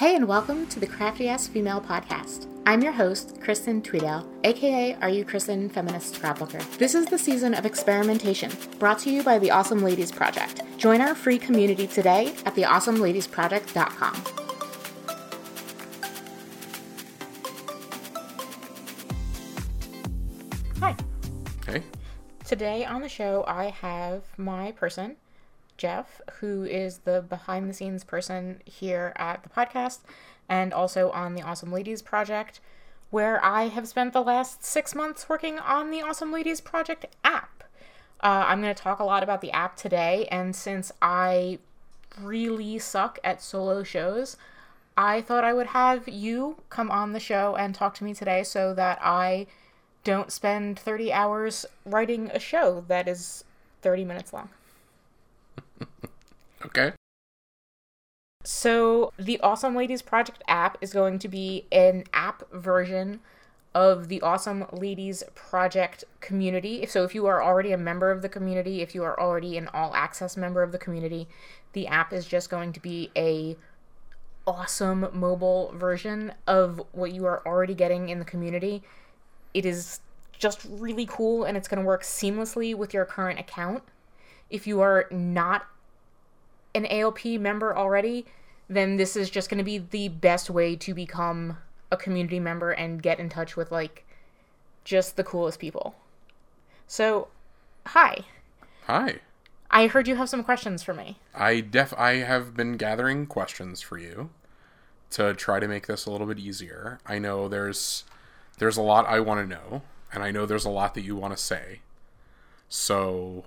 Hey, and welcome to the Crafty Ass Female Podcast. I'm your host, Kristen Tweedale, aka Are You Kristen Feminist Scrapbooker. This is the season of experimentation, brought to you by the Awesome Ladies Project. Join our free community today at theawesomeladiesproject.com. Hi. Hey. Today on the show, I have my person, Jeff, who is the behind the scenes person here at the podcast and also on the Awesome Ladies Project, where I have spent the last six months working on the Awesome Ladies Project app. Uh, I'm going to talk a lot about the app today, and since I really suck at solo shows, I thought I would have you come on the show and talk to me today so that I don't spend 30 hours writing a show that is 30 minutes long. Okay. So, the Awesome Ladies Project app is going to be an app version of the Awesome Ladies Project community. So, if you are already a member of the community, if you are already an all access member of the community, the app is just going to be a awesome mobile version of what you are already getting in the community. It is just really cool and it's going to work seamlessly with your current account. If you are not an ALP member already, then this is just going to be the best way to become a community member and get in touch with like just the coolest people. So, hi. Hi. I heard you have some questions for me. I def I have been gathering questions for you to try to make this a little bit easier. I know there's there's a lot I want to know, and I know there's a lot that you want to say. So,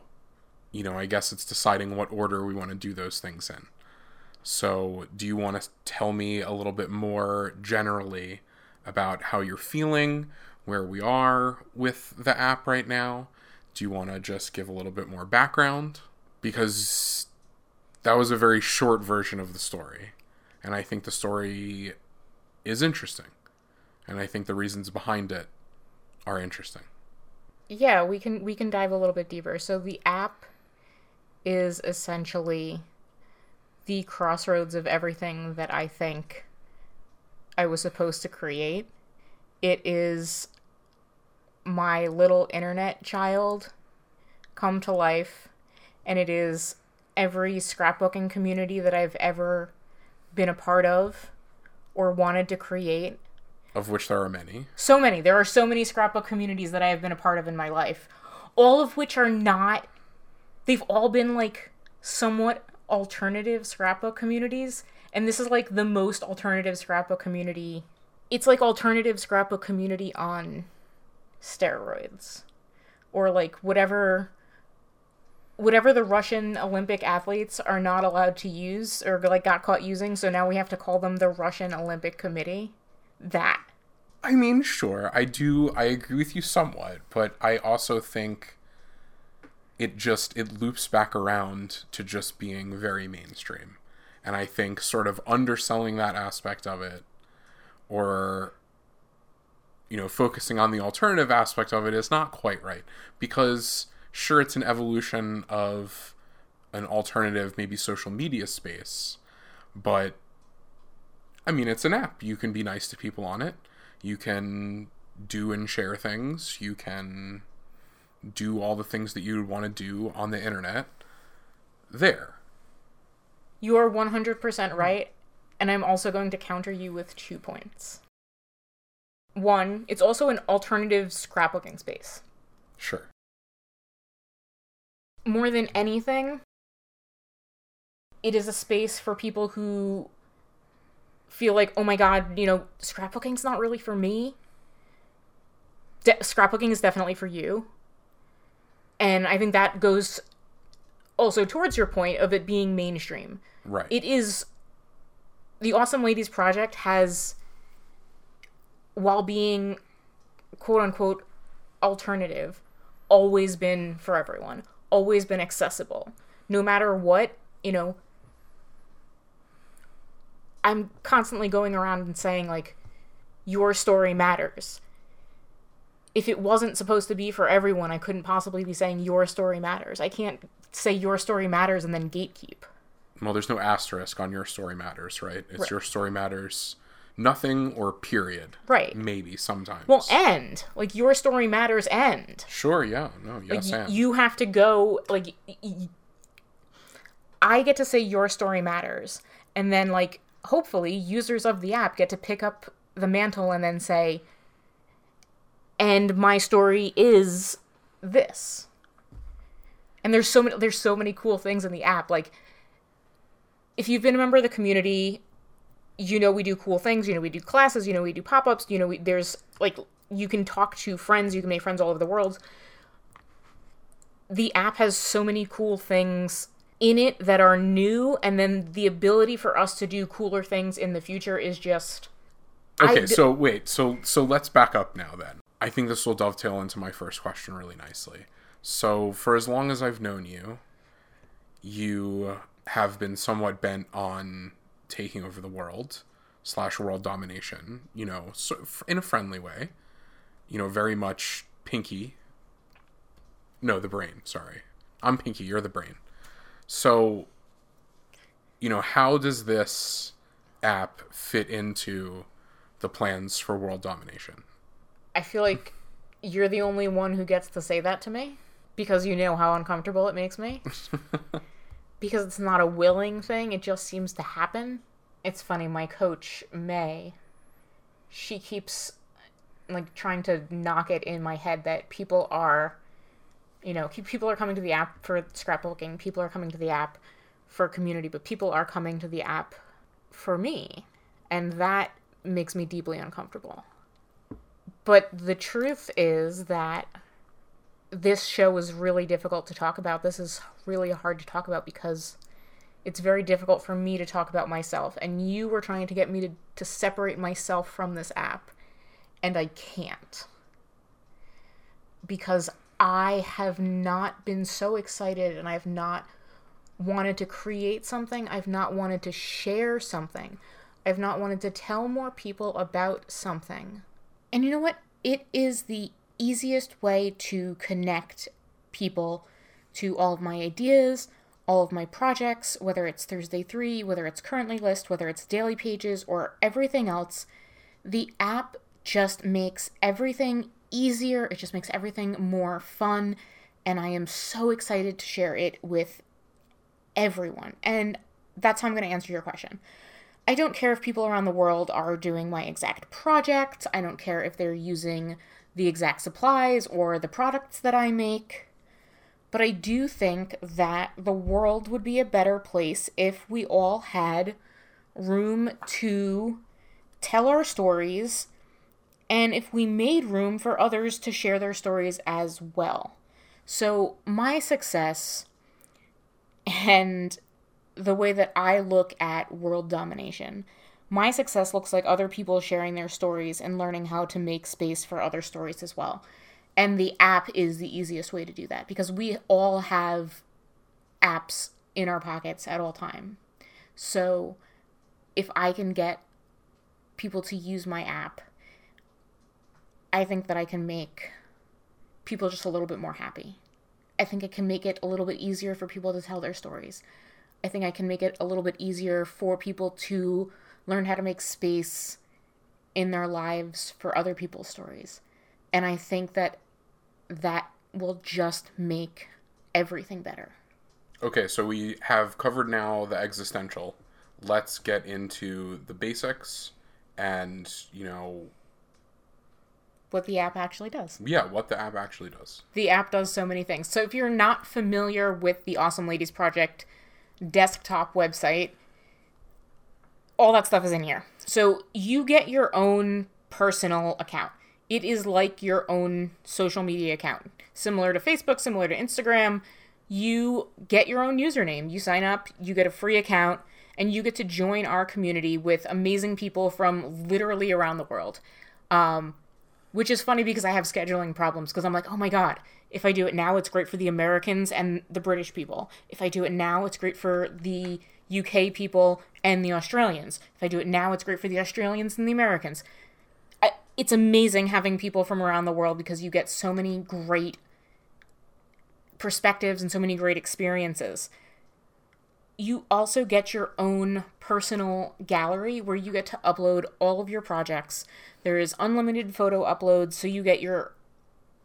you know, I guess it's deciding what order we want to do those things in. So, do you want to tell me a little bit more generally about how you're feeling, where we are with the app right now? Do you want to just give a little bit more background? Because that was a very short version of the story. And I think the story is interesting. And I think the reasons behind it are interesting. Yeah, we can we can dive a little bit deeper. So the app is essentially the crossroads of everything that I think I was supposed to create. It is my little internet child come to life, and it is every scrapbooking community that I've ever been a part of or wanted to create. Of which there are many. So many. There are so many scrapbook communities that I have been a part of in my life, all of which are not, they've all been like somewhat alternative scrapbook communities. And this is like the most alternative scrapbook community. It's like alternative scrapbook community on steroids. Or like whatever whatever the Russian Olympic athletes are not allowed to use or like got caught using, so now we have to call them the Russian Olympic Committee. That. I mean, sure, I do I agree with you somewhat, but I also think it just it loops back around to just being very mainstream. And I think sort of underselling that aspect of it or you know, focusing on the alternative aspect of it is not quite right because sure it's an evolution of an alternative maybe social media space, but I mean, it's an app. You can be nice to people on it. You can do and share things. You can do all the things that you would want to do on the internet there. You are 100% right, and I'm also going to counter you with two points. One, it's also an alternative scrapbooking space. Sure. More than anything, it is a space for people who feel like, oh my god, you know, scrapbooking's not really for me. De- scrapbooking is definitely for you. And I think that goes also towards your point of it being mainstream. Right. It is. The Awesome Ladies Project has, while being quote unquote alternative, always been for everyone, always been accessible. No matter what, you know, I'm constantly going around and saying, like, your story matters. If it wasn't supposed to be for everyone, I couldn't possibly be saying your story matters. I can't say your story matters and then gatekeep. Well, there's no asterisk on your story matters, right? It's Right. your story matters, nothing or period. Right. Maybe sometimes. Well, end. Like your story matters end. sure. Yeah. No. Yes. y- and. you have to go like y- I get to say your story matters and then like hopefully users of the app get to pick up the mantle and then say and my story is this. And there's so many there's so many cool things in the app like if you've been a member of the community you know we do cool things you know we do classes you know we do pop-ups you know we, there's like you can talk to friends you can make friends all over the world the app has so many cool things in it that are new and then the ability for us to do cooler things in the future is just Okay, d- so wait, so so let's back up now then. I think this will dovetail into my first question really nicely. So for as long as I've known you, you have been somewhat bent on taking over the world slash world domination. You know, so, in a friendly way. You know, very much Pinky. No, the brain. Sorry, I'm Pinky. You're the brain. So, you know, how does this app fit into the plans for world domination? I feel like you're the only one who gets to say that to me because you know how uncomfortable it makes me. Because it's not a willing thing it just seems to happen. It's funny my coach may she keeps like trying to knock it in my head that people are you know people are coming to the app for scrapbooking people are coming to the app for community but people are coming to the app for me. And that makes me deeply uncomfortable but the truth is that this show was really difficult to talk about. This is really hard to talk about because it's very difficult for me to talk about myself. And you were trying to get me to, to separate myself from this app and i can't. Because i have not been so excited and i've not wanted to create something. I've not wanted to share something. I've not wanted to tell more people about something and you know what it is the easiest way to connect people to all of my ideas all of my projects, whether it's Thursday 3, whether it's currently list, whether it's daily pages, or everything else, the app just makes everything easier. It just makes everything more fun. And I am so excited to share it with everyone. And that's how I'm going to answer your question. I don't care if people around the world are doing my exact project. I don't care if they're using the exact supplies or the products that I make. But I do think that the world would be a better place if we all had room to tell our stories and if we made room for others to share their stories as well. So, my success and the way that I look at world domination, my success looks like other people sharing their stories and learning how to make space for other stories as well. And the app is the easiest way to do that because we all have apps in our pockets at all time. So if I can get people to use my app, I think that I can make people just a little bit more happy. I think it can make it a little bit easier for people to tell their stories. I think I can make it a little bit easier for people to learn how to make space in their lives for other people's stories. And I think that that will just make everything better. Okay, so we have covered now the existential. Let's get into the basics and, you know, What the app actually does. yeah, what the app actually does. The app does so many things. So if you're not familiar with the Awesome Ladies Project desktop website, all that stuff is in here. So you get your own personal account. It is like your own social media account, similar to Facebook, similar to Instagram. You get your own username. You sign up, you get a free account, and you get to join our community with amazing people from literally around the world. Um, which is funny because I have scheduling problems because I'm like, oh my god, if I do it now, it's great for the Americans and the British people. If I do it now, it's great for the UK people and the Australians. If I do it now, it's great for the Australians and the Americans. I, it's amazing having people from around the world because you get so many great perspectives and so many great experiences. you also get your own personal gallery where you get to upload all of your projects. There is unlimited photo uploads, so you get your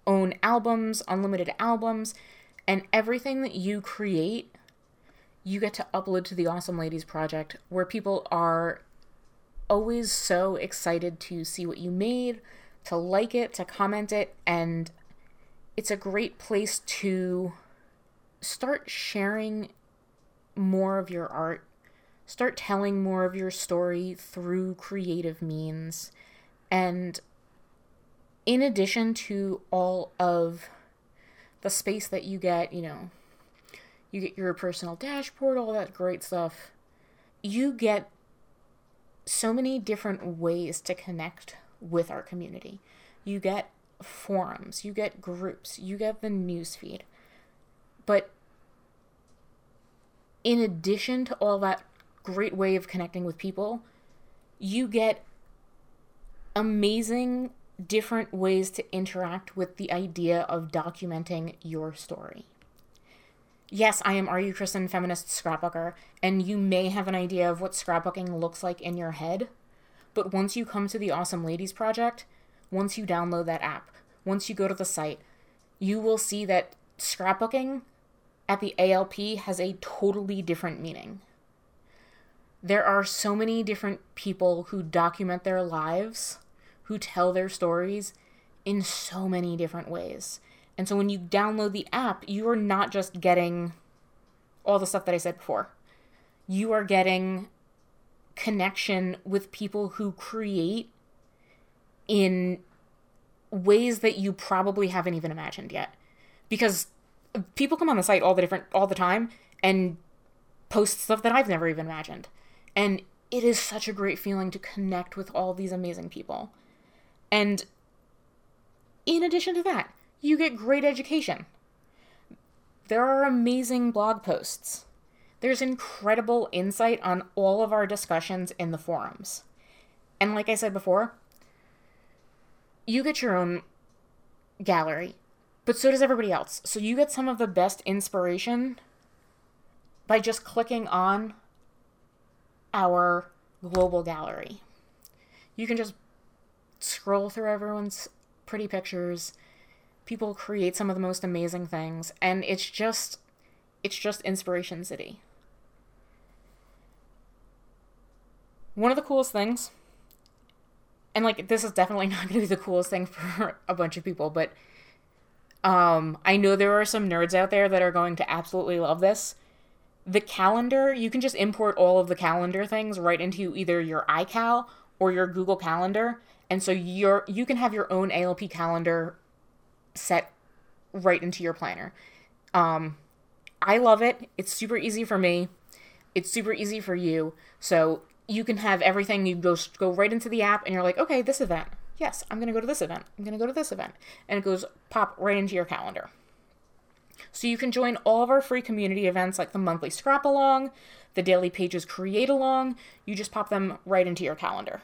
own albums, unlimited albums, and everything that you create, you get to upload to the Awesome Ladies Project, where people are always so excited to see what you made, to like it, to comment it, and it's a great place to start sharing more of your art, start telling more of your story through creative means. And in addition to all of the space that you get, you know, you get your personal dashboard, all that great stuff, you get so many different ways to connect with our community. You get forums, you get groups, you get the newsfeed. But in addition to all that great way of connecting with people, you get amazing different ways to interact with the idea of documenting your story. Yes, I am Are You Kristen Feminist Scrapbooker, and you may have an idea of what scrapbooking looks like in your head, but once you come to the Awesome Ladies Project, once you download that app, once you go to the site, you will see that scrapbooking at the ALP has a totally different meaning. There are so many different people who document their lives, who tell their stories in so many different ways. And so when you download the app, you are not just getting all the stuff that I said before. You are getting connection with people who create in ways that you probably haven't even imagined yet. Because people come on the site all the different all the time and post stuff that I've never even imagined. And it is such a great feeling to connect with all these amazing people. And in addition to that, you get great education. There are amazing blog posts. There's incredible insight on all of our discussions in the forums. And like I said before, you get your own gallery, but so does everybody else. So you get some of the best inspiration by just clicking on our global gallery. You can just scroll through everyone's pretty pictures. People create some of the most amazing things and it's just it's just inspiration city. One of the coolest things and like this is definitely not going to be the coolest thing for a bunch of people, but um, I know there are some nerds out there that are going to absolutely love this. The calendar, you can just import all of the calendar things right into either your iCal or your Google Calendar, and so you're you can have your own ALP calendar set right into your planner. Um, I love it. It's super easy for me. It's super easy for you. So you can have everything. You go go right into the app, and you're like, okay, this event. Yes, I'm gonna go to this event. I'm gonna go to this event, and it goes pop right into your calendar. So you can join all of our free community events like the monthly scrap along, the daily pages create along. You just pop them right into your calendar.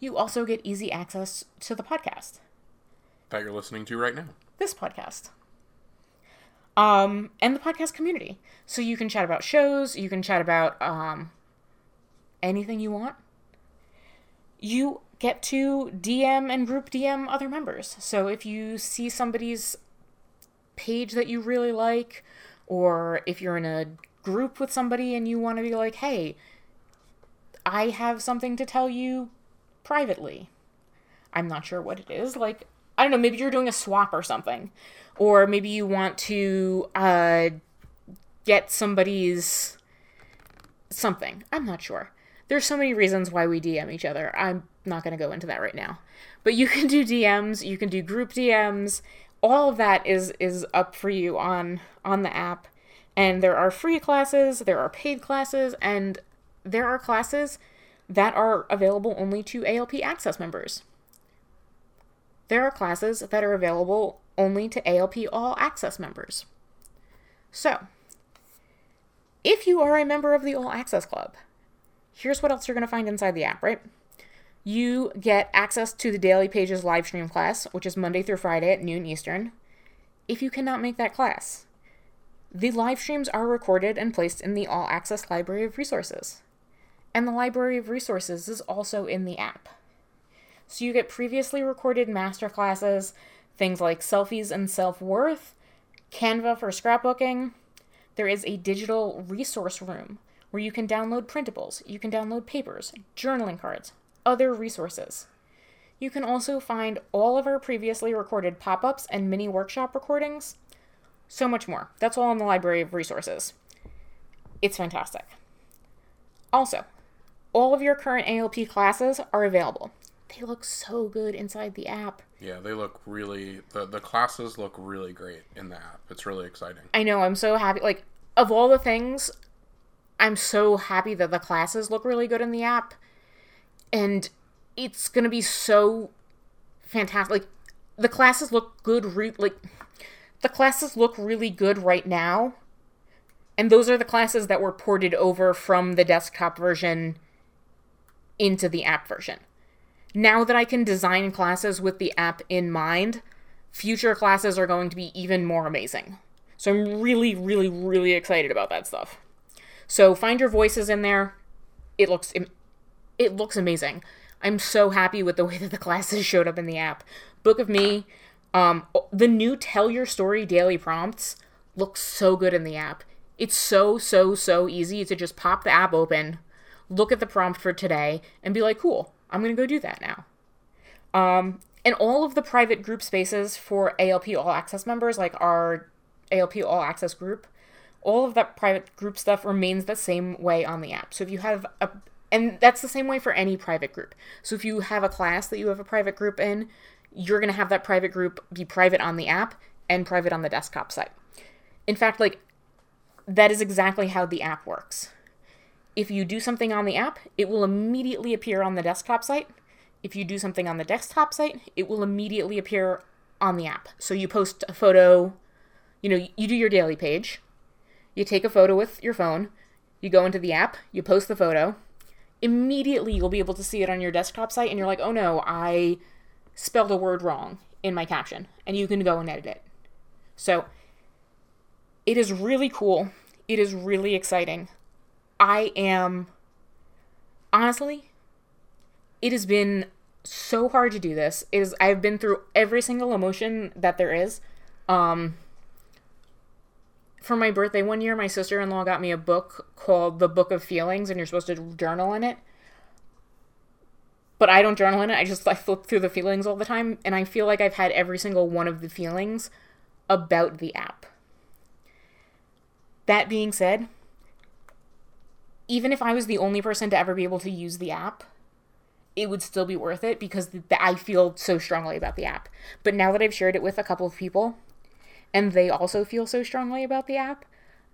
You also get easy access to the podcast that you're listening to right now. This podcast. Um, and the podcast community. So you can chat about shows, you can chat about um, anything you want. You get to DM and group DM other members. So if you see somebody's page that you really like, or if you're in a group with somebody and you want to be like, hey, I have something to tell you privately. I'm not sure what it is. Like, I don't know, maybe you're doing a swap or something. Or maybe you want to uh, get somebody's something. I'm not sure. There's so many reasons why we DM each other. I'm not going to go into that right now. But you can do DMs, you can do group DMs. All of that is is up for you on on the app. And there are free classes, there are paid classes, and there are classes that are available only to ALP Access members. There are classes that are available only to ALP All Access members. So, if you are a member of the All Access Club, here's what else you're going to find inside the app, right? You get access to the Daily Pages live stream class, which is Monday through Friday at noon Eastern. If you cannot make that class, The live streams are recorded and placed in the All Access Library of Resources. And the Library of Resources is also in the app. So you get previously recorded masterclasses, things like selfies and self worth, Canva for scrapbooking. There is a digital resource room where you can download printables, you can download papers, journaling cards, other resources. You can also find all of our previously recorded pop ups and mini workshop recordings. So much more. That's all in the Library of Resources. It's fantastic. Also, all of your current ALP classes are available. They look so good inside the app. Yeah, they look really the the classes look really great in the app. It's really exciting. I know, I'm so happy. Like, of all the things, I'm so happy that the classes look really good in the app. And it's going to be so fantastic. Like, the classes look good, re- like, the classes look really good right now. And those are the classes that were ported over from the desktop version into the app version. Now that I can design classes with the app in mind, future classes are going to be even more amazing. So I'm really, really, really excited about that stuff. So find your voices in there. It looks it looks amazing. I'm so happy with the way that the classes showed up in the app. Book of Me, um, the new Tell Your Story daily prompts look so good in the app. It's so, so, so easy to just pop the app open, look at the prompt for today, and be like, cool, I'm going to go do that now. Um, and all of the private group spaces for ALP All Access members, like our ALP All Access group, all of that private group stuff remains the same way on the app. So if you have a and that's the same way for any private group. So if you have a class that you have a private group in, you're going to have that private group be private on the app and private on the desktop site. In fact, like that is exactly how the app works. If you do something on the app, it will immediately appear on the desktop site. If you do something on the desktop site, it will immediately appear on the app. So you post a photo, you know, you do your daily page, you take a photo with your phone, you go into the app, you post the photo, immediately you'll be able to see it on your desktop site and you're like, oh no, I spelled a word wrong in my caption. And you can go and edit it. So it is really cool. It is really exciting. I am honestly, it has been so hard to do this. It is I've been through every single emotion that there is. Um for my birthday one year, my sister in law got me a book called The Book of Feelings, and you're supposed to journal in it. But I don't journal in it. I just like flip through the feelings all the time, and I feel like I've had every single one of the feelings about the app. That being said, even if I was the only person to ever be able to use the app, it would still be worth it because I feel so strongly about the app. But now that I've shared it with a couple of people, and they also feel so strongly about the app,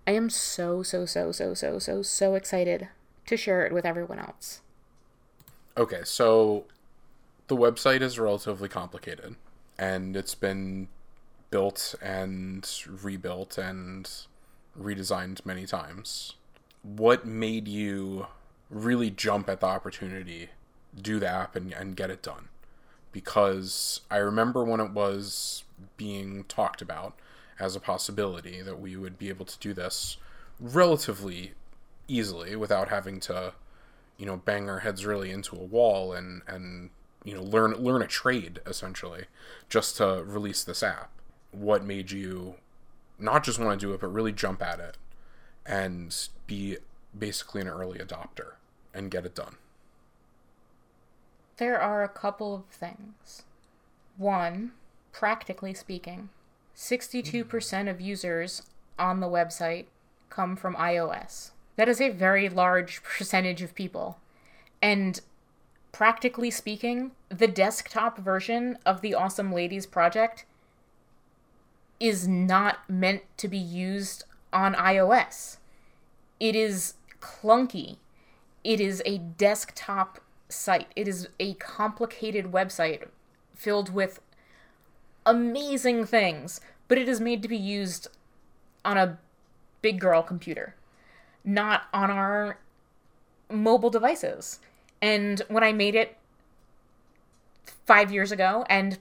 I am so, so, so, so, so, so, so excited to share it with everyone else. Okay, so the website is relatively complicated and it's been built and rebuilt and redesigned many times. What made you really jump at the opportunity, do the app, and, and get it done? Because I remember when it was being talked about, as a possibility that we would be able to do this relatively easily without having to you know bang our heads really into a wall and and you know learn learn a trade essentially just to release this app what made you not just want to do it but really jump at it and be basically an early adopter and get it done there are a couple of things one practically speaking 62% of users on the website come from iOS. That is a very large percentage of people. And practically speaking, the desktop version of the Awesome Ladies project is not meant to be used on iOS. It is clunky. It is a desktop site. It is a complicated website filled with amazing things, but it is made to be used on a big girl computer, not on our mobile devices. And when I made it five years ago, and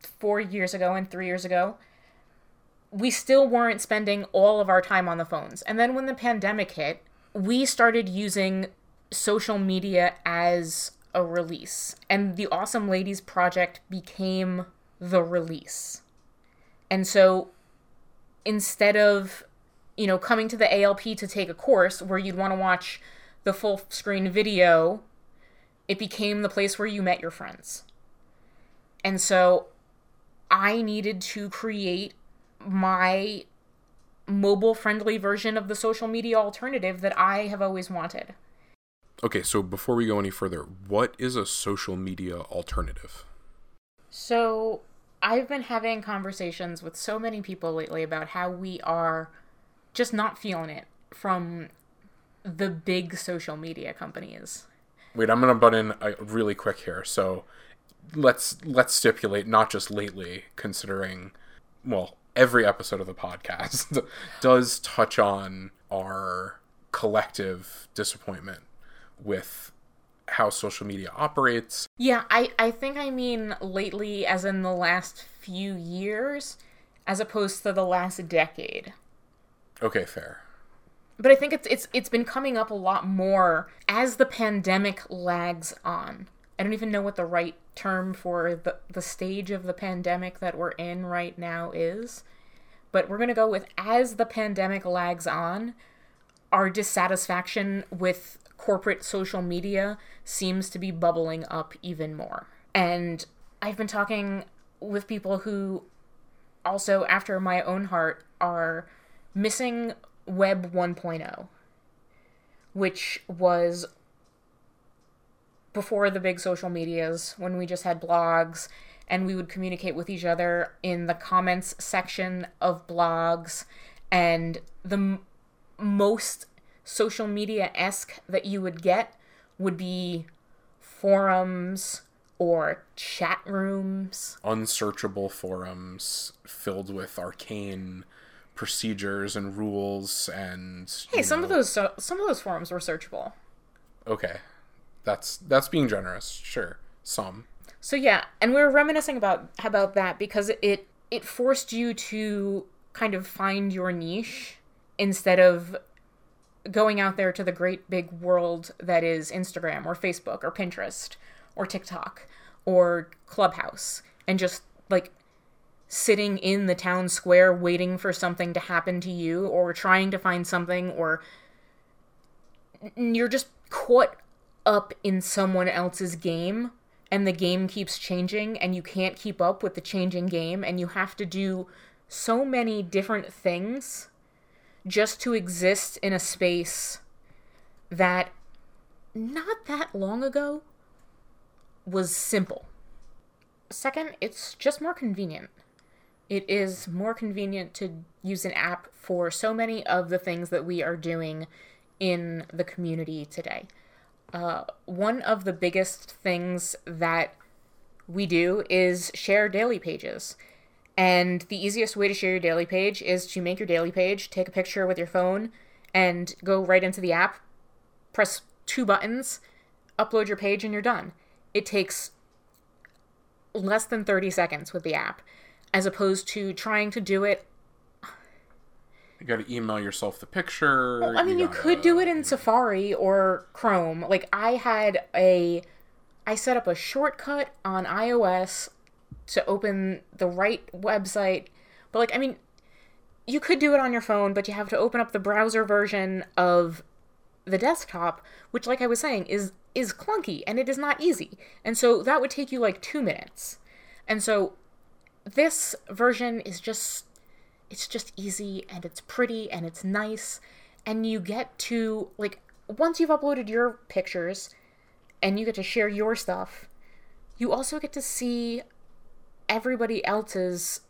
four years ago, and three years ago, we still weren't spending all of our time on the phones. And then when the pandemic hit, we started using social media as a release. And the Awesome Ladies Project became the release. And so instead of, you know, coming to the ALP to take a course where you'd want to watch the full screen video, it became the place where you met your friends. And so I needed to create my mobile friendly version of the social media alternative that I have always wanted. Okay, so before we go any further, what is a social media alternative? So, I've been having conversations with so many people lately about how we are just not feeling it from the big social media companies. Wait, I'm gonna butt in uh, really quick here. So let's let's stipulate not just lately, considering well every episode of the podcast does touch on our collective disappointment with how social media operates. Yeah, I, I think I mean lately, as in the last few years, as opposed to the last decade. Okay, fair. But I think it's it's it's been coming up a lot more as the pandemic lags on. I don't even know what the right term for the the stage of the pandemic that we're in right now is. But we're going to go with as the pandemic lags on, our dissatisfaction with corporate social media seems to be bubbling up even more. And I've been talking with people who also, after my own heart, are missing Web 1.0, which was before the big social medias when we just had blogs and we would communicate with each other in the comments section of blogs and the m- most social media esque that you would get would be forums or chat rooms. Unsearchable forums filled with arcane procedures and rules and Hey, some know. of those so, some of those forums were searchable. Okay. That's that's being generous. Sure. Some. So yeah, and we were reminiscing about about that because it it forced you to kind of find your niche instead of going out there to the great big world that is Instagram or Facebook or Pinterest or TikTok or Clubhouse and just like sitting in the town square waiting for something to happen to you or trying to find something or you're just caught up in someone else's game and the game keeps changing and you can't keep up with the changing game and you have to do so many different things just to exist in a space that not that long ago was simple. Second, it's just more convenient. It is more convenient to use an app for so many of the things that we are doing in the community today. Uh, one of the biggest things that we do is share daily pages. And the easiest way to share your daily page is to make your daily page, take a picture with your phone, and go right into the app, press two buttons, upload your page, and you're done. It takes less than 30 seconds with the app, as opposed to trying to do it. You got to email yourself the picture. Well, I mean, you, you could do it in Safari or Chrome. Like, I had a. I set up a shortcut on iOS to open the right website. But like I mean, you could do it on your phone, but you have to open up the browser version of the desktop, which like I was saying is is clunky and it is not easy. And so that would take you like 2 minutes. And so this version is just it's just easy and it's pretty and it's nice and you get to like once you've uploaded your pictures and you get to share your stuff, you also get to see everybody else's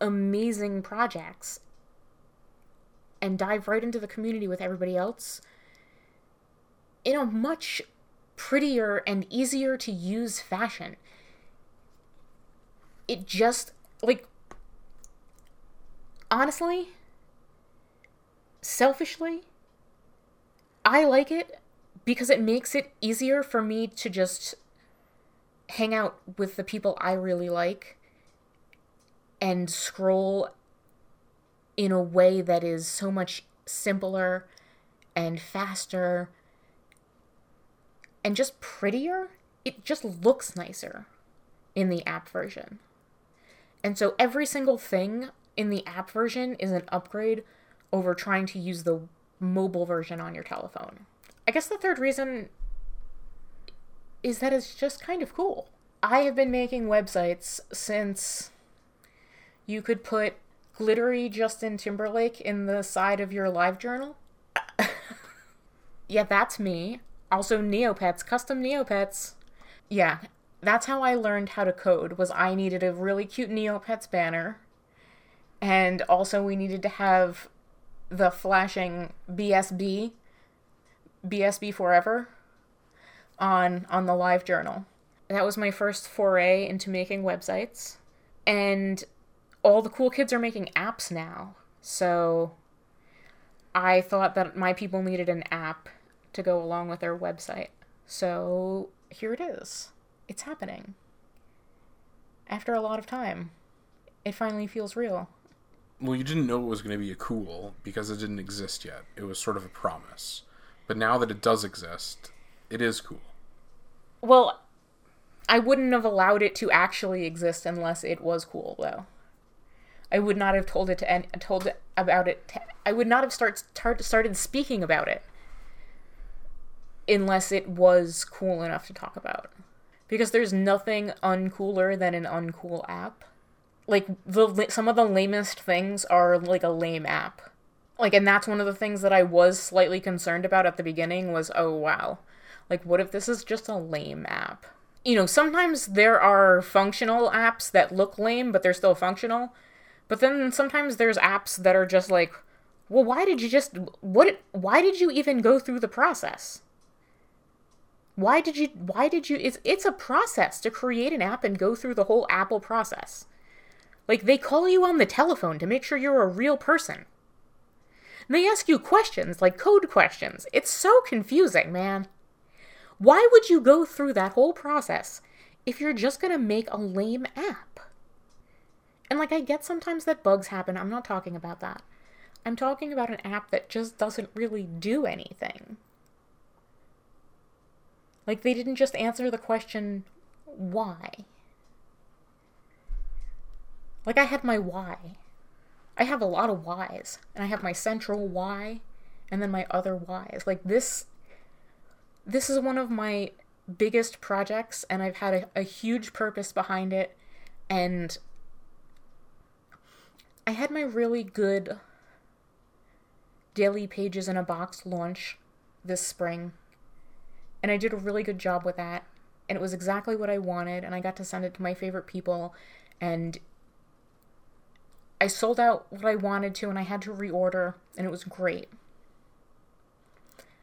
amazing projects and dive right into the community with everybody else in a much prettier and easier to use fashion. It just, like, honestly, selfishly, I like it because it makes it easier for me to just hang out with the people I really like and scroll in a way that is so much simpler and faster and just prettier. It just looks nicer in the app version. And so every single thing in the app version is an upgrade over trying to use the mobile version on your telephone. I guess the third reason is that it's just kind of cool. I have been making websites since you could put glittery Justin Timberlake in the side of your live journal. yeah, that's me. Also Neopets, custom Neopets. Yeah, that's how I learned how to code was I needed a really cute Neopets banner. And also we needed to have the flashing BSB BSB forever on on the live journal. That was my first foray into making websites. And all the cool kids are making apps now. So I thought that my people needed an app to go along with their website. So here it is. It's happening. After a lot of time, it finally feels real. Well, you didn't know it was going to be a cool because it didn't exist yet. It was sort of a promise. But now that it does exist, it is cool. Well, I wouldn't have allowed it to actually exist unless it was cool, though. I would not have told it to any, told about it. To, I would not have start, start started speaking about it unless it was cool enough to talk about. Because there's nothing uncooler than an uncool app. Like the some of the lamest things are like a lame app. Like and that's one of the things that I was slightly concerned about at the beginning was oh wow. Like what if this is just a lame app? You know, sometimes there are functional apps that look lame but they're still functional but then sometimes there's apps that are just like, well, why did you just what why did you even go through the process? Why did you why did you it's it's a process to create an app and go through the whole Apple process. Like they call you on the telephone to make sure you're a real person. And they ask you questions like code questions. It's so confusing, man. Why would you go through that whole process if you're just to make a lame app? And like I get sometimes that bugs happen. I'm not talking about that. I'm talking about an app that just doesn't really do anything. Like they didn't just answer the question why. Like I had my why. I have a lot of whys, and I have my central why and then my other whys. Like this this is one of my biggest projects and I've had a, a huge purpose behind it and I had my really good daily pages in a box launch this spring, and I did a really good job with that. And it was exactly what I wanted, and I got to send it to my favorite people, and I sold out what I wanted to, and I had to reorder, and it was great.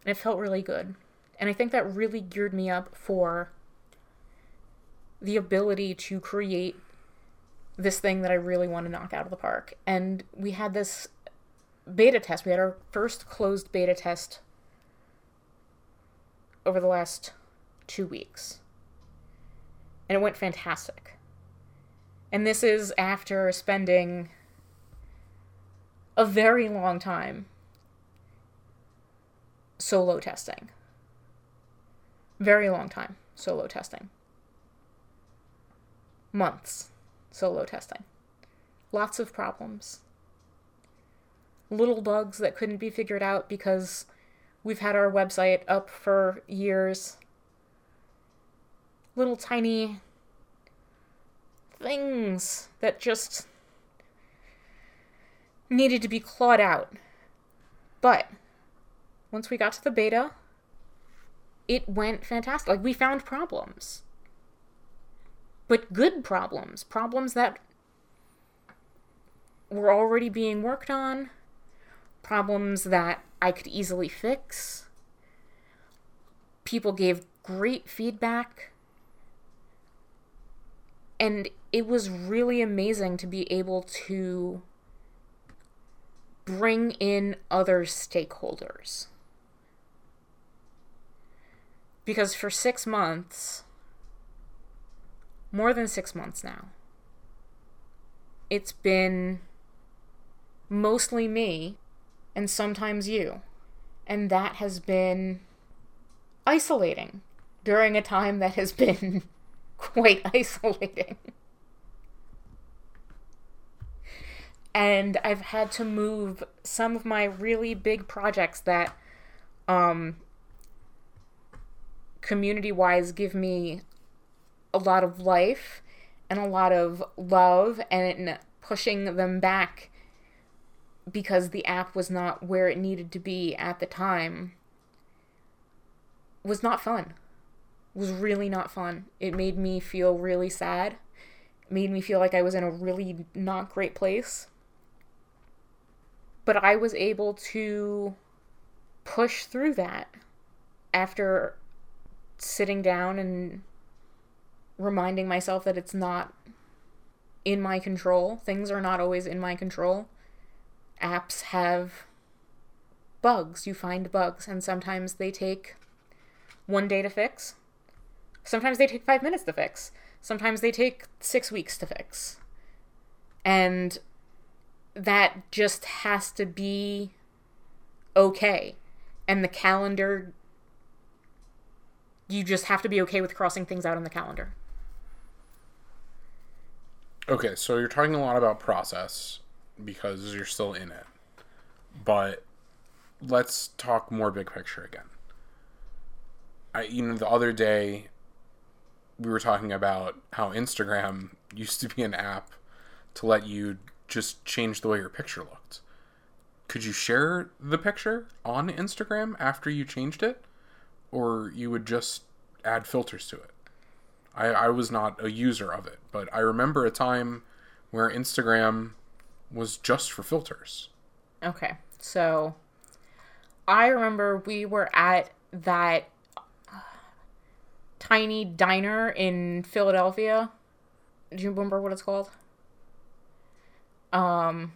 And it felt really good. And I think that really geared me up for the ability to create this thing that I really want to knock out of the park. And we had this beta test. We had our first closed beta test over the last two weeks. And it went fantastic. And this is after spending a very long time solo testing. Very long time solo testing. Months solo testing. Lots of problems. Little bugs that couldn't be figured out because we've had our website up for years. Little tiny things that just needed to be clawed out. But once we got to the beta, it went fantastic. Like, we found problems but good problems, problems that were already being worked on, problems that I could easily fix. People gave great feedback. And it was really amazing to be able to bring in other stakeholders. Because for six months, more than six months now. It's been mostly me and sometimes you. And that has been isolating during a time that has been quite isolating. And I've had to move some of my really big projects that um community wise give me a lot of life and a lot of love and pushing them back because the app was not where it needed to be at the time was not fun. Was really not fun. It made me feel really sad. It made me feel like I was in a really not great place. But I was able to push through that after sitting down and reminding myself that it's not in my control. Things are not always in my control. Apps have bugs. You find bugs, and sometimes they take one day to fix. Sometimes they take five minutes to fix. Sometimes they take six weeks to fix. And that just has to be okay. And the calendar, you just have to be okay with crossing things out on the calendar. Okay, so you're talking a lot about process because you're still in it. But let's talk more big picture again. I you know the other day we were talking about how Instagram used to be an app to let you just change the way your picture looked. Could you share the picture on Instagram after you changed it? Or you would just add filters to it? I, I was not a user of it, but I remember a time where Instagram was just for filters. Okay, so I remember we were at that uh, tiny diner in Philadelphia. Do you remember what it's called? Um,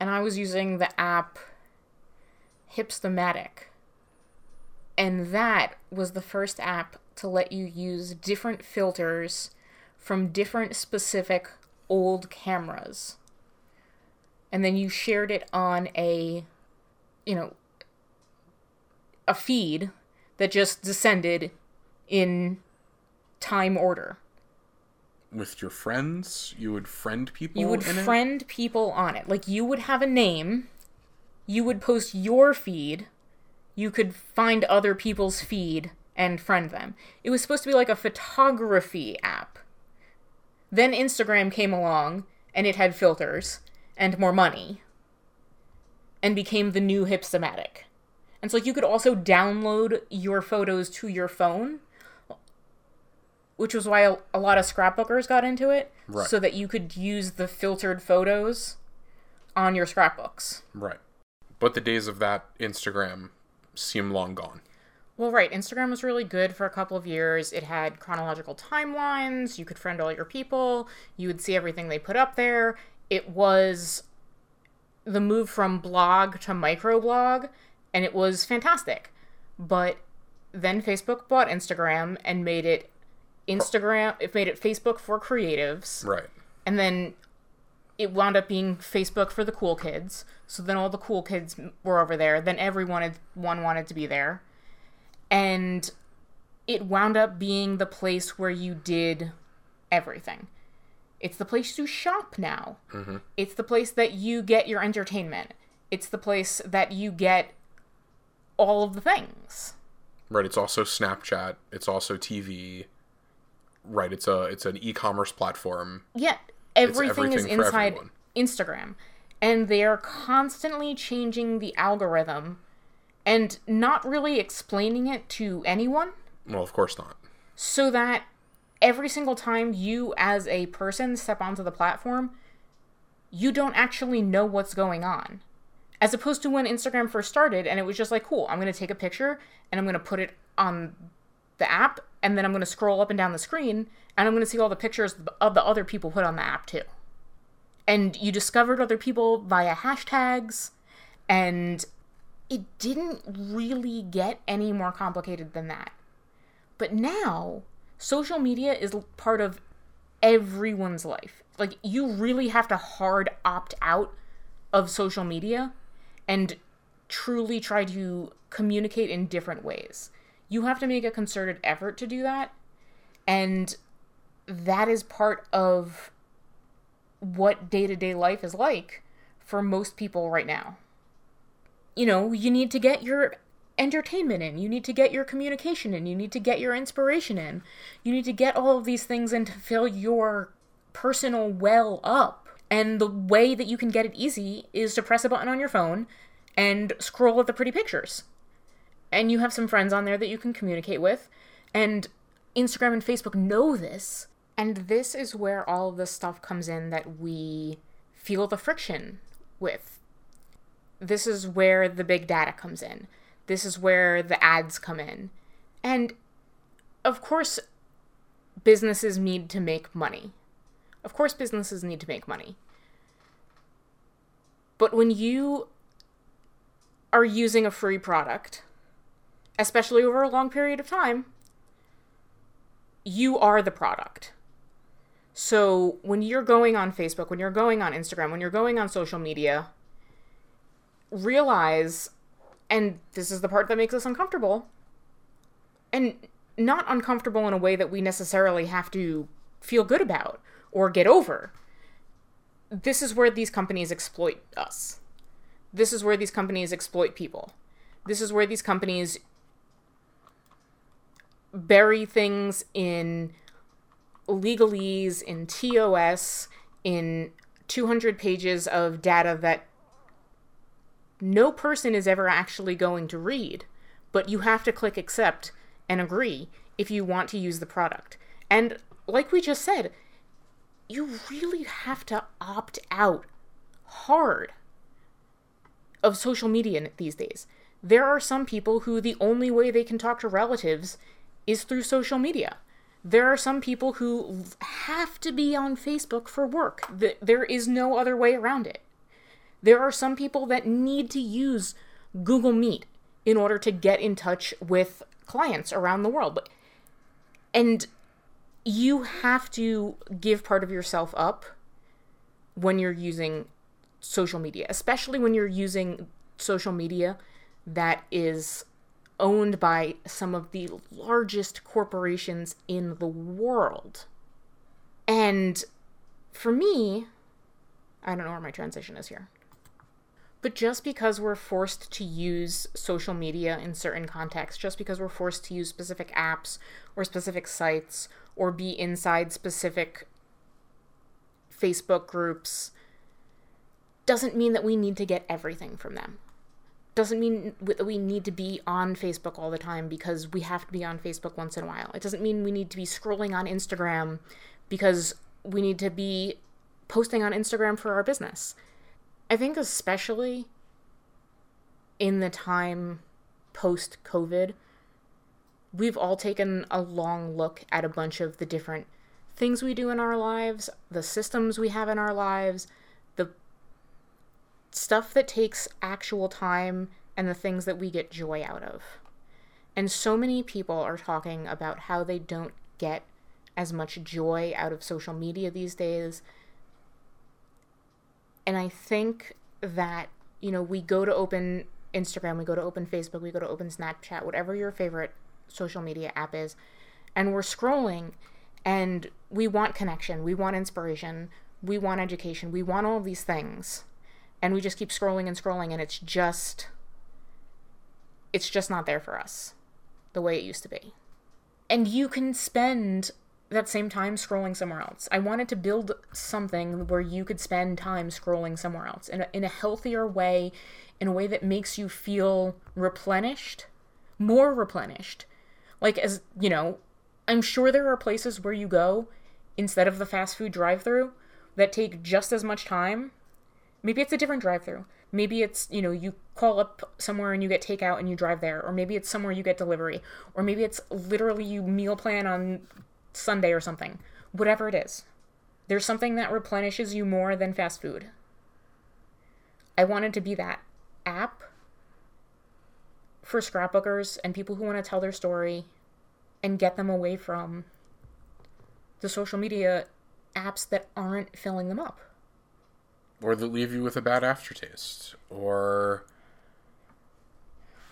and I was using the app Hipstamatic. And that was the first app to let you use different filters from different specific old cameras. And then you shared it on a, you know, a feed that just descended in time order. With your friends, you would friend people. You would in it? friend people on it. Like you would have a name, you would post your feed, you could find other people's feed and friend them. It was supposed to be like a photography app. Then Instagram came along and it had filters and more money and became the new Hipstamatic. And so like you could also download your photos to your phone, which was why a, a lot of scrapbookers got into it, Right. so that you could use the filtered photos on your scrapbooks. Right. But the days of that Instagram seem long gone. Well, right. Instagram was really good for a couple of years. It had chronological timelines. You could friend all your people. You would see everything they put up there. It was the move from blog to microblog, and it was fantastic. But then Facebook bought Instagram and made it Instagram. It made it Facebook for creatives Right. and then it wound up being Facebook for the cool kids. So then all the cool kids were over there. Then everyone had, one wanted to be there, and it wound up being the place where you did everything. It's the place to shop now. Mm-hmm. It's the place that you get your entertainment. It's the place that you get all of the things. Right. It's also Snapchat. It's also TV. Right. It's a it's an e-commerce platform. Yeah, everything, is everything for inside everyone. Instagram. And they're constantly changing the algorithm and not really explaining it to anyone Well, of course not. so that every single time you as a person step onto the platform, you don't actually know what's going on. As opposed to when Instagram first started and it was just like, cool, I'm going to take a picture and I'm going to put it on the app and then I'm going to scroll up and down the screen and I'm going to see all the pictures of the other people put on the app too. And you discovered other people via hashtags and it didn't really get any more complicated than that. But now, social media is part of everyone's life. Like, you really have to hard opt out of social media and truly try to communicate in different ways. You have to make a concerted effort to do that. And that is part of what day to day life is like for most people right now. You know, you need to get your entertainment in, you need to get your communication in, you need to get your inspiration in, you need to get all of these things in to fill your personal well up. And the way that you can get it easy is to press a button on your phone and scroll at the pretty pictures. And you have some friends on there that you can communicate with. And Instagram and Facebook know this. And this is where all of the stuff comes in that we feel the friction with. This is where the big data comes in. This is where the ads come in. And of course, businesses need to make money. Of course, businesses need to make money. But when you are using a free product, especially over a long period of time, you are the product. So when you're going on Facebook, when you're going on Instagram, when you're going on social media, realize, and this is the part that makes us uncomfortable, and not uncomfortable in a way that we necessarily have to feel good about or get over. This is where these companies exploit us. This is where these companies exploit people. This is where these companies bury things in legalese, in TOS, in 200 pages of data that no person is ever actually going to read, but you have to click accept and agree if you want to use the product. And like we just said, you really have to opt out hard of social media these days. There are some people who the only way they can talk to relatives is through social media. There are some people who have to be on Facebook for work. There is no other way around it. There are some people that need to use Google Meet in order to get in touch with clients around the world. And you have to give part of yourself up when you're using social media, especially when you're using social media that is owned by some of the largest corporations in the world. And for me, I don't know where my transition is here. But just because we're forced to use social media in certain contexts, just because we're forced to use specific apps or specific sites or be inside specific Facebook groups doesn't mean that we need to get everything from them. Doesn't mean that we need to be on Facebook all the time because we have to be on Facebook once in a while. It doesn't mean we need to be scrolling on Instagram because we need to be posting on Instagram for our business. I think, especially in the time post COVID, we've all taken a long look at a bunch of the different things we do in our lives, the systems we have in our lives, stuff that takes actual time and the things that we get joy out of. And so many people are talking about how they don't get as much joy out of social media these days. And I think that, you know, we go to open Instagram, we go to open Facebook, we go to open Snapchat, whatever your favorite social media app is, and we're scrolling and we want connection, we want inspiration, we want education, we want all these things and we just keep scrolling and scrolling and it's just it's just not there for us the way it used to be. And you can spend that same time scrolling somewhere else. I wanted to build something where you could spend time scrolling somewhere else in a, in a healthier way in a way that makes you feel replenished more replenished. Like as you know i'm sure there are places where you go instead of the fast food drive through that take just as much time Maybe it's a different drive through. Maybe it's, you know, you call up somewhere and you get takeout and you drive there. Or maybe it's somewhere you get delivery. Or maybe it's literally you meal plan on Sunday or something. Whatever it is. There's something that replenishes you more than fast food. I wanted to be that app for scrapbookers and people who want to tell their story and get them away from the social media apps that aren't filling them up or that leave you with a bad aftertaste or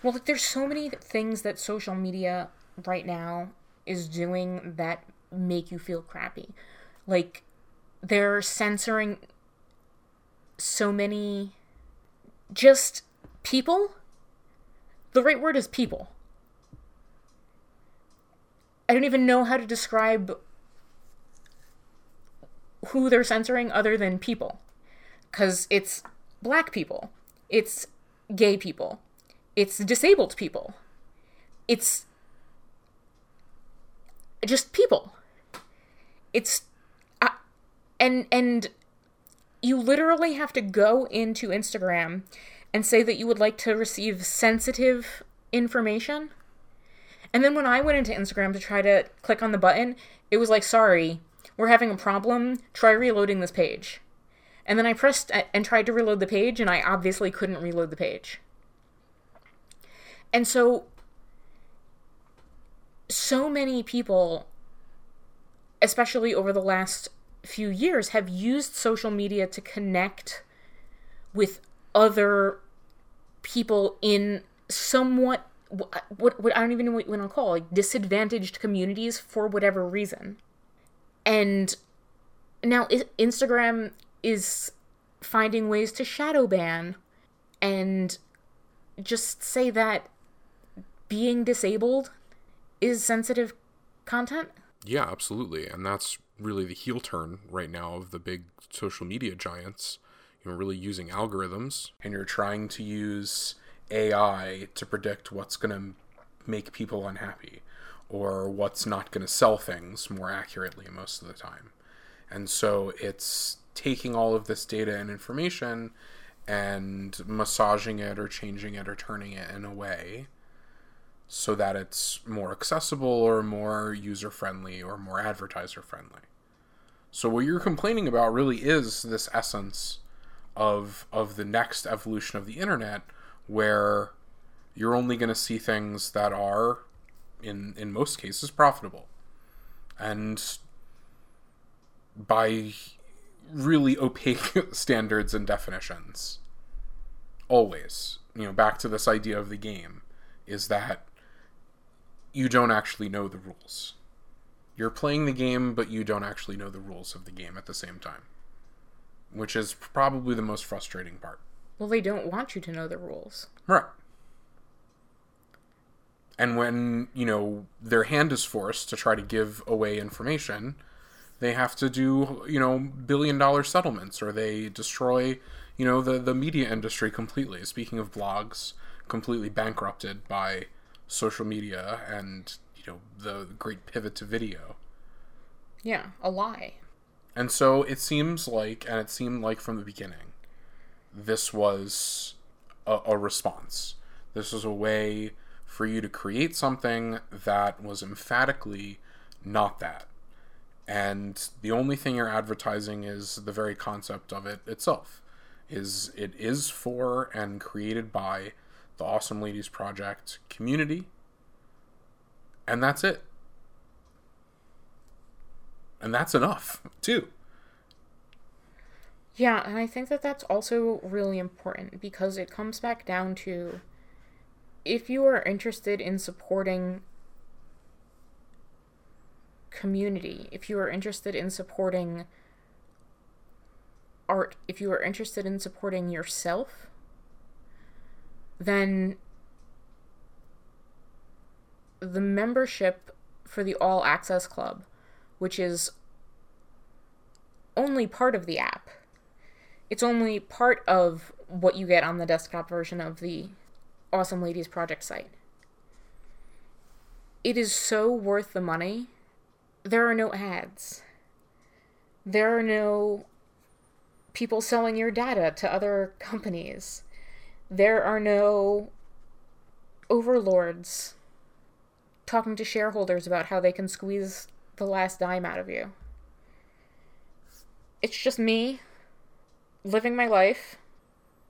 Well, like, there's so many things that social media right now is doing that make you feel crappy. Like, they're censoring so many just people. The right word is people. I don't even know how to describe who they're censoring other than people. Because it's black people, it's gay people, it's disabled people, it's just people. It's. Uh, and, and you literally have to go into Instagram and say that you would like to receive sensitive information. And then when I went into Instagram to try to click on the button, it was like, sorry, we're having a problem. Try reloading this page. And then I pressed uh, and tried to reload the page, and I obviously couldn't reload the page. And so, so many people, especially over the last few years, have used social media to connect with other people in somewhat what, what I don't even know what you want to call like disadvantaged communities for whatever reason. And now Instagram is finding ways to shadow ban and just say that being disabled is sensitive content. Yeah, absolutely. And that's really the heel turn right now of the big social media giants. You know, really using algorithms and you're trying to use AI to predict what's going to make people unhappy or what's not going to sell things more accurately most of the time. And so it's taking all of this data and information and massaging it or changing it or turning it in a way so that it's more accessible or more user friendly or more advertiser friendly. So what you're complaining about really is this essence of of the next evolution of the internet where you're only going to see things that are in in most cases profitable. And by really opaque standards and definitions. Always, you know, back to this idea of the game is that you don't actually know the rules. You're playing the game, but you don't actually know the rules of the game at the same time, which is probably the most frustrating part. Well, they don't want you to know the rules. Right. And when, you know, their hand is forced to try to give away information, they have to do you know billion dollar settlements or they destroy you know the the media industry completely. Speaking of blogs completely bankrupted by social media and you know the great pivot to video. Yeah a lie. And so it seems like and it seemed like from the beginning this was a, a response. This was a way for you to create something that was emphatically not that and the only thing you're advertising is the very concept of it itself. Is it is for and created by the awesome ladies project community. And that's it. And that's enough too. Yeah and i think that that's also really important because it comes back down to if you are interested in supporting community, if you are interested in supporting art, if you are interested in supporting yourself, then the membership for the All Access Club, which is only part of the app, it's only part of what you get on the desktop version of the Awesome Ladies Project site. It is so worth the money there are no ads. There are no people selling your data to other companies. There are no overlords talking to shareholders about how they can squeeze the last dime out of you. It's just me living my life,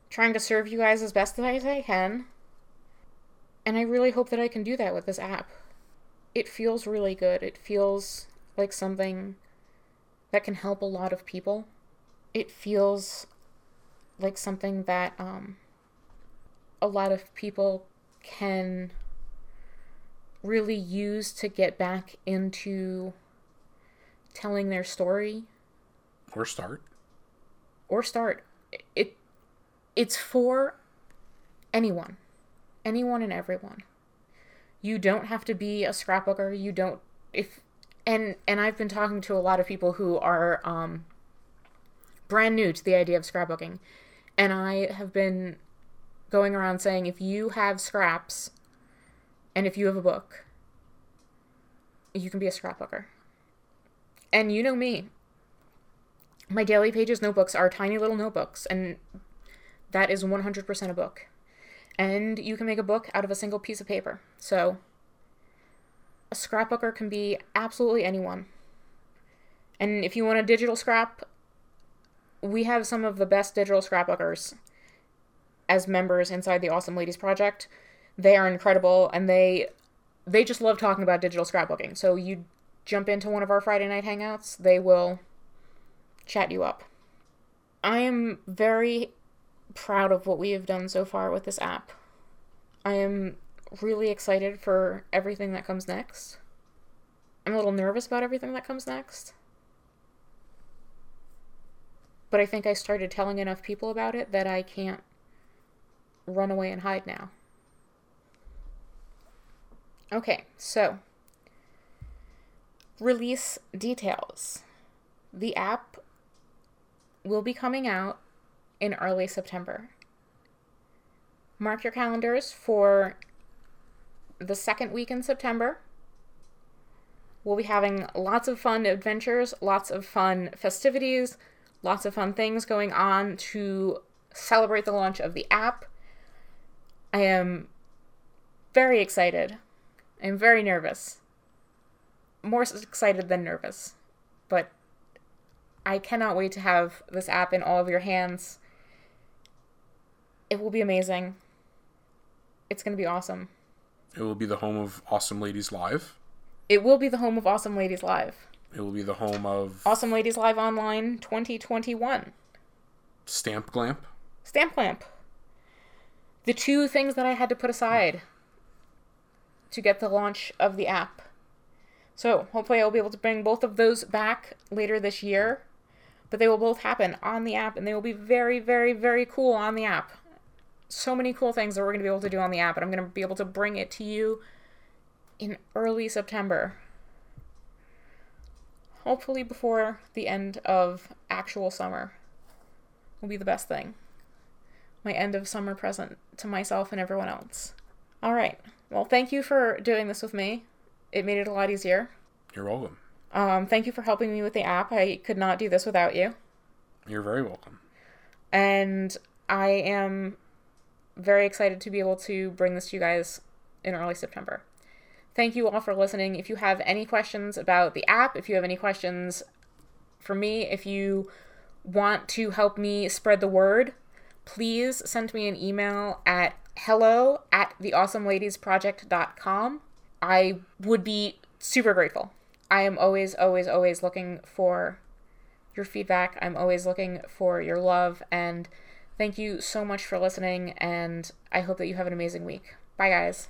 trying to serve you guys as best as I can. And I really hope that I can do that with this app it feels really good. It feels like something that can help a lot of people. It feels like something that um, a lot of people can really use to get back into telling their story Or start. or start it it's for anyone anyone and everyone you don't have to be a scrapbooker. You don't if and and i've been talking to a lot of people who are um brand new to the idea of scrapbooking. And i have been going around saying if you have scraps and if you have a book you can be a scrapbooker. And you know me. My daily pages notebooks are tiny little notebooks and that is 100% a book and you can make a book out of a single piece of paper. So a scrapbooker can be absolutely anyone. And if you want a digital scrap we have some of the best digital scrapbookers as members inside the awesome ladies project. They are incredible and they they just love talking about digital scrapbooking. So you jump into one of our friday night hangouts they will chat you up. I am very proud of what we have done so far with this app. I am really excited for everything that comes next. I'm a little nervous about everything that comes next. But I think I started telling enough people about it that I can't run away and hide now. Okay, so release details. The app will be coming out in early September. Mark your calendars for the second week in September. We'll be having lots of fun adventures, lots of fun festivities, lots of fun things going on to celebrate the launch of the app. I am very excited. I'm very nervous. More excited than nervous. But I cannot wait to have this app in all of your hands. It will be amazing. It's going to be awesome. It will be the home of Awesome Ladies Live. It will be the home of Awesome Ladies Live. It will be the home of Awesome Ladies Live Online 2021. Stamp Glamp. Stamp Clamp. The two things that I had to put aside to get the launch of the app. So, hopefully, I'll be able to bring both of those back later this year. But they will both happen on the app, and they will be very, very, very cool on the app. So many cool things that we're going to be able to do on the app, and I'm going to be able to bring it to you in early September. Hopefully, before the end of actual summer, will be the best thing. My end of summer present to myself and everyone else. All right. Well, thank you for doing this with me. It made it a lot easier. You're welcome. Um, thank you for helping me with the app. I could not do this without you. You're very welcome. And I am very excited to be able to bring this to you guys in early September. Thank you all for listening. If you have any questions about the app, if you have any questions for me, if you want to help me spread the word, please send me an email at hello at theawesomeladiesproject.com. I would be super grateful. I am always, always, always looking for your feedback. I'm always looking for your love. And thank you so much for listening. And I hope that you have an amazing week. Bye, guys.